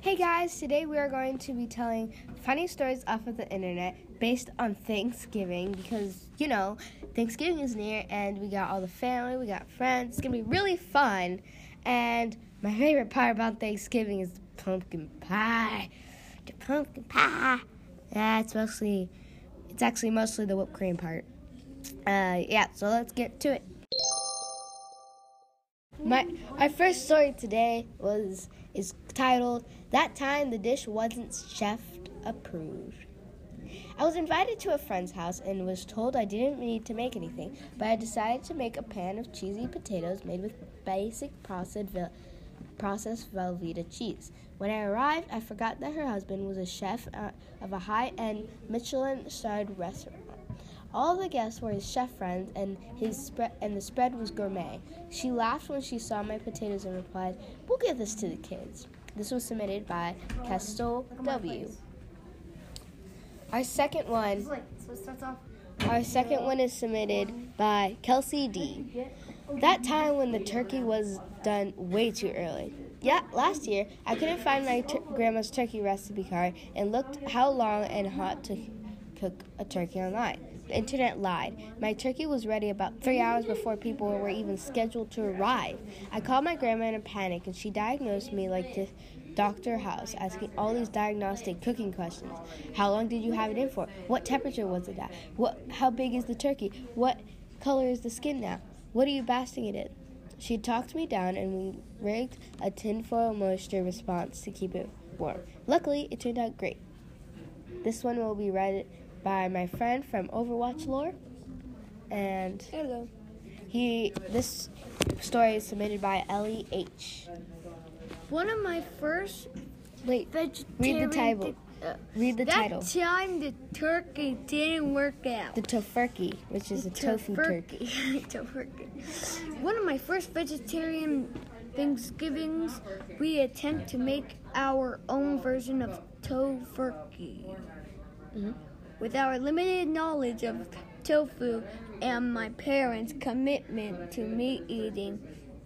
Hey guys, today we are going to be telling funny stories off of the internet based on Thanksgiving because, you know, Thanksgiving is near and we got all the family, we got friends. It's to be really fun. And my favorite part about Thanksgiving is the pumpkin pie. The pumpkin pie. Yeah, it's mostly, it's actually mostly the whipped cream part. Uh, yeah, so let's get to it. My our first story today was is titled "That Time the Dish Wasn't Chef Approved." I was invited to a friend's house and was told I didn't need to make anything, but I decided to make a pan of cheesy potatoes made with basic processed, vel- processed Velveeta cheese. When I arrived, I forgot that her husband was a chef uh, of a high-end Michelin-starred restaurant. All the guests were his chef friends, and his spread and the spread was gourmet. She laughed when she saw my potatoes and replied, "We'll give this to the kids." This was submitted by Castle W. Our second one, our second one is submitted by Kelsey D. That time when the turkey was done way too early. Yeah, last year I couldn't find my tur- grandma's turkey recipe card and looked how long and hot to cook a turkey online. The internet lied. My turkey was ready about three hours before people were even scheduled to arrive. I called my grandma in a panic and she diagnosed me like this Dr. House, asking all these diagnostic cooking questions. How long did you have it in for? What temperature was it at? What how big is the turkey? What color is the skin now? What are you basting it in? She talked me down and we rigged a tinfoil moisture response to keep it warm. Luckily, it turned out great. This one will be read by my friend from Overwatch Lore. And Hello. he this story is submitted by Ellie H. One of my first Wait, vegetarian. read the title. uh, Read the that title. time the turkey didn't work out. The tofurkey, which is a tofu turkey. Tofurkey. One of my first vegetarian Thanksgivings, we attempt to make our own version of tofurkey. Mhm. With our limited knowledge of tofu and my parents' commitment to meat eating,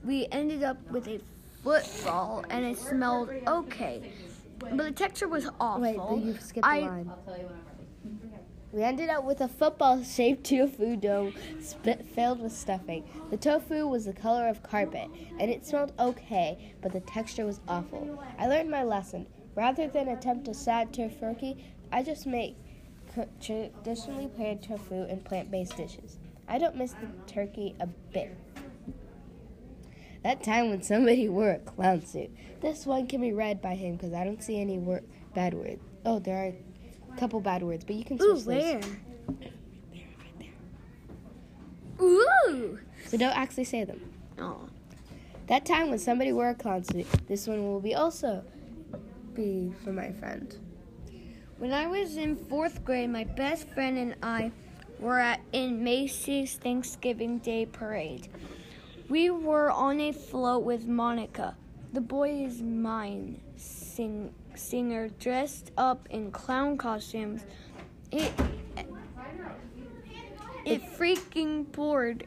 we ended up with a football and it smelled okay. But the texture was awful. Wait, you skipped I- line. We ended up with a football-shaped tofu dough sp- filled with stuffing. The tofu was the color of carpet, and it smelled okay, but the texture was awful. I learned my lesson. Rather than attempt a sad tofurkey, I just make traditionally prepared tofu and plant-based dishes. I don't miss the turkey a bit. That time when somebody wore a clown suit. This one can be read by him because I don't see any wor- bad words. Oh, there are a couple bad words, but you can Ooh, switch where? those. Ooh. So don't actually say them. Oh. That time when somebody wore a clown suit. This one will be also be for my friend. When I was in fourth grade, my best friend and I were at in Macy's Thanksgiving Day parade. We were on a float with Monica, the boy is mine sing, singer, dressed up in clown costumes. It it freaking poured,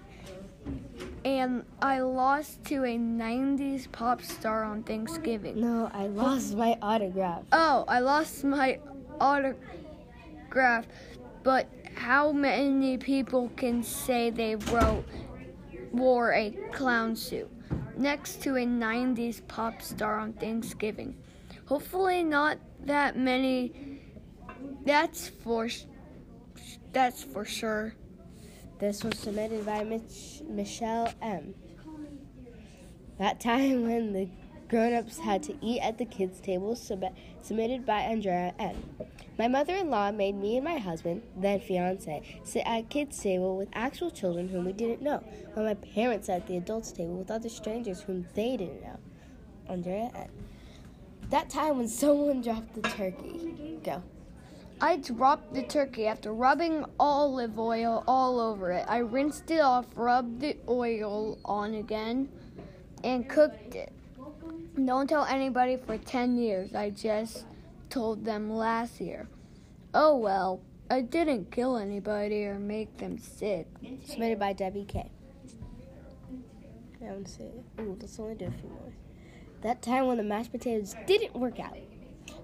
and I lost to a '90s pop star on Thanksgiving. No, I lost my autograph. Oh, I lost my autograph, but how many people can say they wrote wore a clown suit next to a 90s pop star on Thanksgiving? Hopefully not that many. That's for that's for sure. This was submitted by Mich- Michelle M. That time when the grown-ups had to eat at the kids' table, sub- submitted by Andrea N. My mother-in-law made me and my husband, then fiance, sit at kids' table with actual children whom we didn't know, while my parents sat at the adults' table with other strangers whom they didn't know. Andrea N. That time when someone dropped the turkey. Go. I dropped the turkey after rubbing olive oil all over it. I rinsed it off, rubbed the oil on again, and cooked it. Don't tell anybody for 10 years. I just told them last year. Oh well, I didn't kill anybody or make them sick. Submitted by Debbie K. want to say, ooh, let's only do a few more. That time when the mashed potatoes didn't work out.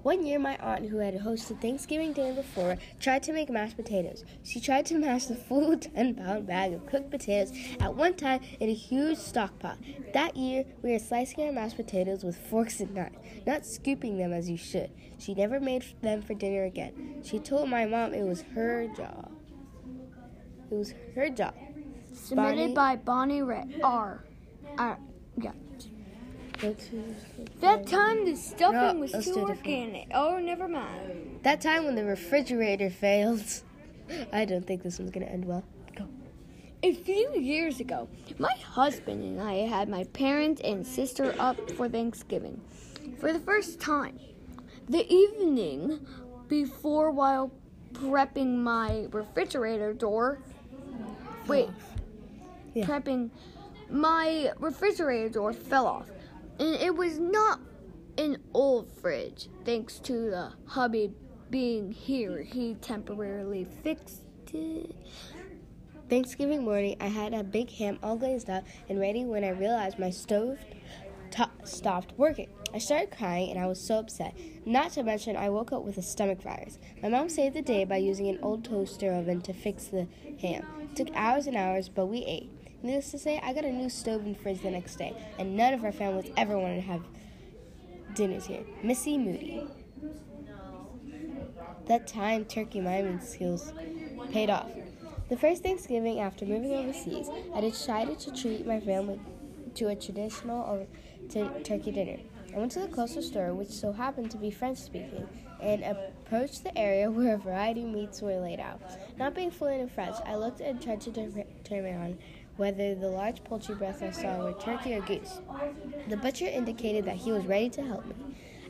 One year, my aunt, who had hosted Thanksgiving dinner before, tried to make mashed potatoes. She tried to mash the full 10 pound bag of cooked potatoes at one time in a huge stock pot. That year, we were slicing our mashed potatoes with forks and knives, not scooping them as you should. She never made them for dinner again. She told my mom it was her job. It was her job. Submitted Bonnie- by Bonnie R. R. Yeah. To- That time the stuffing No, was let's too do different organic. Oh, never mind. That time when the refrigerator failed. I don't think this one's gonna end well. Go. A few years ago, my husband and I had my parents and sister up for Thanksgiving for the first time. The evening before, while prepping my refrigerator door, wait, Yeah. prepping my refrigerator door fell off, and it was not an old fridge. Thanks to the hubby being here, he temporarily fixed it. Thanksgiving morning, I had a big ham all glazed up and ready when I realized my stove to- stopped working. I started crying and I was so upset. Not to mention, I woke up with a stomach virus. My mom saved the day by using an old toaster oven to fix the ham. It took hours and hours, but we ate. Needless to say, I got a new stove and fridge the next day, and none of our families ever wanted to have dinners here. Missy Moody. That time turkey miming skills paid off. The first Thanksgiving after moving overseas, I decided to treat my family to a traditional uh, t- turkey dinner. I went to the closest store, which so happened to be French speaking, and approached the area where a variety of meats were laid out. Not being fluent in French, I looked and tried to deter- determine whether the large poultry breasts I saw were turkey or goose. The butcher indicated that he was ready to help me.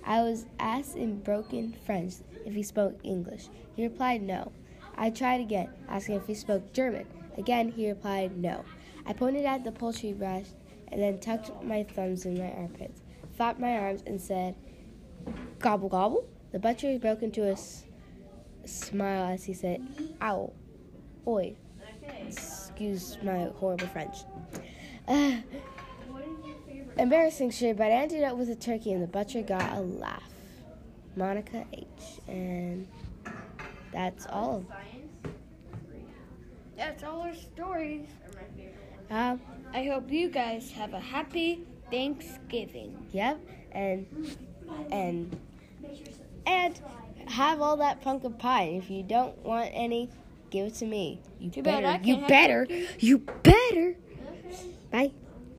I was asked in broken French if he spoke English. He replied no. I tried again, asking if he spoke German. Again, he replied no. I pointed at the poultry breast and then tucked my thumbs in my armpits, flapped my arms, and said, Gobble gobble. The butcher broke into a s- smile as he said, Ow, oi. Excuse my horrible French. Uh, embarrassing, sure, but I ended up with a turkey and the butcher got a laugh. Monica H. And that's all. That's all our stories. Um, I hope you guys have a happy Thanksgiving. yep, and and and have all that pumpkin pie. If you don't want any, give it to me. You Too better. You better. You better. Bye.